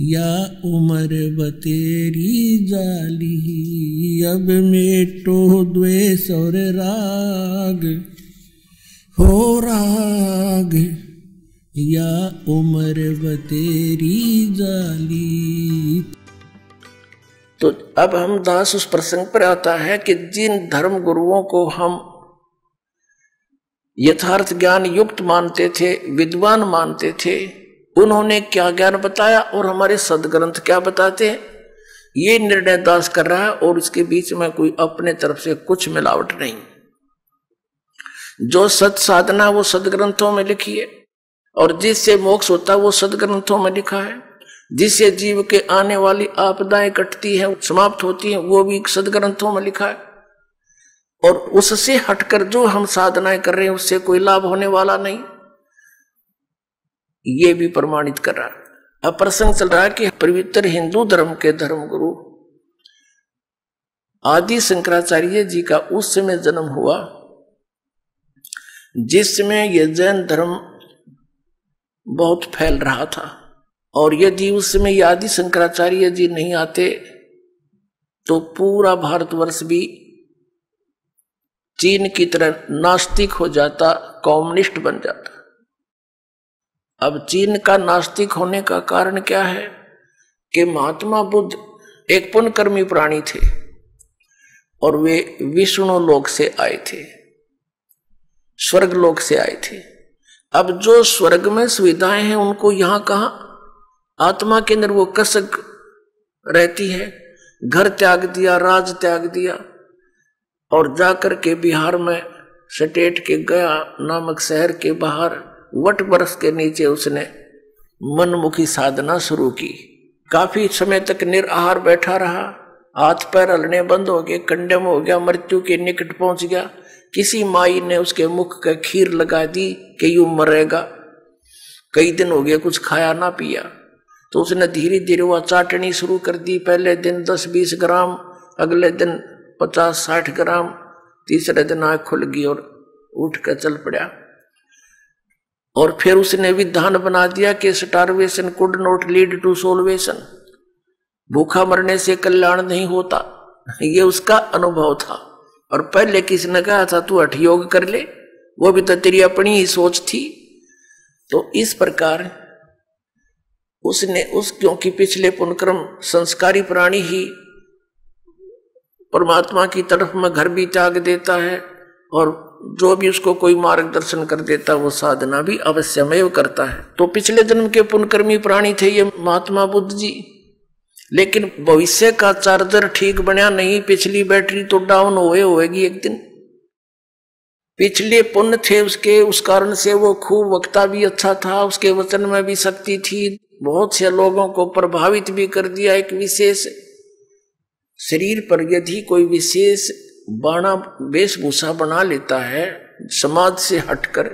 या उम्र बतेरी जाली, अब मेटो द्वेष और राग, हो राग। या उम्र बतेरी जाली। तो अब हम दास उस प्रसंग पर आता है कि जिन धर्म गुरुओं को हम यथार्थ ज्ञान युक्त मानते थे, विद्वान मानते थे उन्होंने क्या ज्ञान बताया और हमारे सदग्रंथ क्या बताते हैं? ये निर्णय दास कर रहा है और उसके बीच में कोई अपने तरफ़ से कुछ मिलावट नहीं। जो सत साधना वो सदग्रंथों में लिखी है और जिससे मोक्ष होता है वो सदग्रंथों में लिखा है। जिससे जीव के आने वाली आपदाएँ कटती है, समाप्त होती है, वो भी सदग्रंथों में लिखा है। और उससे हटकर जो हम साधनाएँ कर रहे हैं, उससे कोई लाभ होने वाला नहीं। ये भी प्रमाणित कर रहा अब प्रसंग चल रहा कि पवित्र हिंदू धर्म के धर्म गुरु आदि शंकराचार्य जी का उस समय जन्म हुआ जिसमें यह जैन धर्म बहुत फैल रहा था। और यदि उस समय आदि शंकराचार्य जी नहीं आते तो पूरा भारतवर्ष भी चीन की तरह नास्तिक हो जाता, कम्युनिस्ट बन जाता। अब चीन का नास्तिक होने का कारण क्या है? कि महात्मा बुद्ध एक पुण्यकर्मी प्राणी थे और वे विष्णु लोक से आए थे, स्वर्ग लोक से आए थे। अब जो स्वर्ग में सुविधाएँ हैं, उनको यहाँ कहा? आत्मा के अंदर वो कसक रहती है। घर त्याग दिया, राज त्याग दिया और जाकर के बिहार में स्टेट के गया नामक शहर के बाहर वट बरस के नीचे उसने मनमुखी साधना शुरू की। काफ़ी समय तक निराहार बैठा रहा। हाथ पैर हलने बंद हो गए, कंडम हो गया, मृत्यु के निकट पहुँच गया। किसी माई ने उसके मुख का खीर लगा दी कि यू मरेगा। कई दिन हो गया कुछ खाया ना पिया। तो उसने धीरे धीरे वह चाटनी शुरू कर दी। पहले दिन दस बीस ग्राम, अगले दिन पचास साठ ग्राम, तीसरे दिन आँख खुल गई और उठ कर चल पड़ा। और फिर उसने विधान बना दिया कि starvation could not lead to salvation. भूखा मरने से कल्याण नहीं होता। ये उसका अनुभव था। और पहले किसी ने कहा था तू हठ योग कर ले। वो भी तो तेरी अपनी ही सोच थी। तो इस प्रकार उसने उस, क्योंकि पिछले पुनक्रम संस्कारी प्राणी ही परमात्मा की तरफ़ में घर भी त्याग देता है और जो भी उसको कोई मार्गदर्शन कर देता वो साधना भी अवश्यमेव करता है। तो पिछले जन्म के पुनकर्मी प्राणी थे ये महात्मा बुद्ध जी। लेकिन भविष्य का चार्जर ठीक बनया नहीं, पिछली बैटरी तो डाउन हुए होएगी एक दिन। पिछले पुण्य थे उसके, उस कारण से वो खूब वक्ता भी अच्छा था, उसके वचन में भी शक्ति थी। बहुत से लोगों को प्रभावित भी कर दिया एक विशेष शरीर पर, यदि कोई विशेष बाणा, वेशभूषा बना लेता है, समाज से हटकर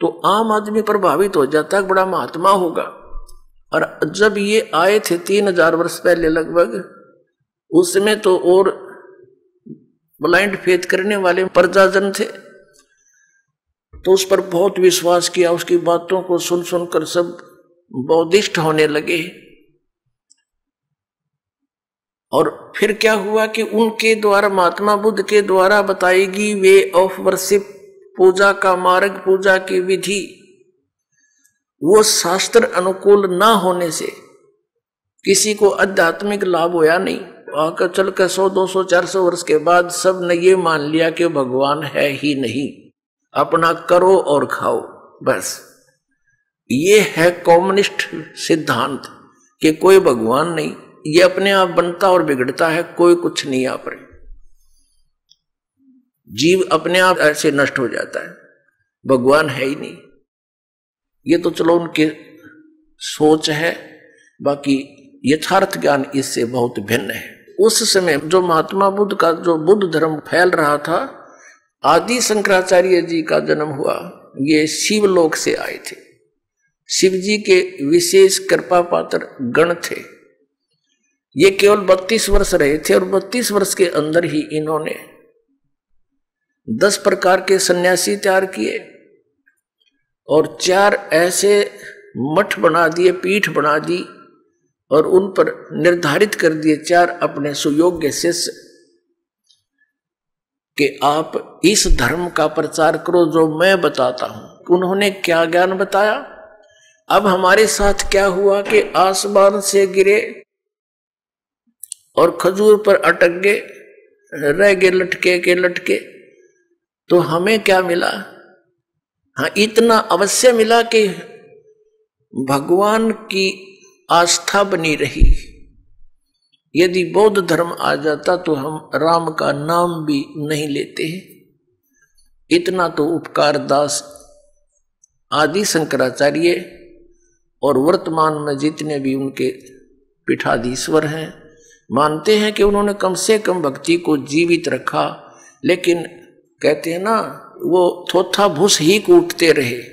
तो आम आदमी प्रभावित हो जाता है, बड़ा महात्मा होगा। और जब ये आए थे तीन हज़ार वर्ष पहले लगभग, उसमें तो और ब्लाइंड फेथ करने वाले प्रजाजन थे। तो उस पर बहुत विश्वास किया, उसकी बातों को सुन सुनकर सब बौद्धिष्ट होने लगे। और फिर क्या हुआ कि उनके द्वारा, महात्मा बुद्ध के द्वारा बताएगी वे ऑफ़ वर्शिप पूजा का मार्ग, पूजा की विधि। वो शास्त्र अनुकूल ना होने से किसी को आध्यात्मिक लाभ होया नहीं। आकर चल कर सौ, दो सौ, चार सौ वर्ष के बाद सबने ये मान लिया कि भगवान है ही नहीं। अपना करो और खाओ, बस। ये है कॉम्युनिस्ट सिद्धांत कि कोई भगवान नहीं। ये अपने आप बनता और बिगड़ता है, कोई कुछ नहीं आप रहे। जीव अपने आप ऐसे नष्ट हो जाता है, भगवान है ही नहीं। ये तो चलो उनके सोच है, बाकी यथार्थ ज्ञान इससे बहुत भिन्न है। उस समय जो महात्मा बुद्ध का, जो बुद्ध धर्म फैल रहा था, आदि शंकराचार्य जी का जन्म हुआ, ये शिवलोक से आए थे। शिव जी के विशेष कृपा पात्र गण थे। ये केवल बत्तीस वर्ष रहे थे और बत्तीस वर्ष के अंदर ही इन्होंने दस प्रकार के सन्यासी तैयार किए और चार ऐसे मठ बना दिए, पीठ बना दी और उन पर निर्धारित कर दिए चार अपने सुयोग्य शिष्य कि आप इस धर्म का प्रचार करो जो मैं बताता हूँ। उन्होंने क्या ज्ञान बताया? अब हमारे साथ क्या हुआ कि आसमान से गिरे और खजूर पर अटक गए, रह गए लटके के लटके। तो हमें क्या मिला? हाँ इतना अवश्य मिला कि भगवान की आस्था बनी रही। यदि बौद्ध धर्म आ जाता तो हम राम का नाम भी नहीं लेते। हैं इतना तो उपकार दास आदि शंकराचार्य और वर्तमान में जितने भी उनके पीठाधीश्वर हैं मानते हैं कि उन्होंने कम से कम भक्ति को जीवित रखा, लेकिन कहते हैं ना, वो थोथा भूस ही कूटते रहे।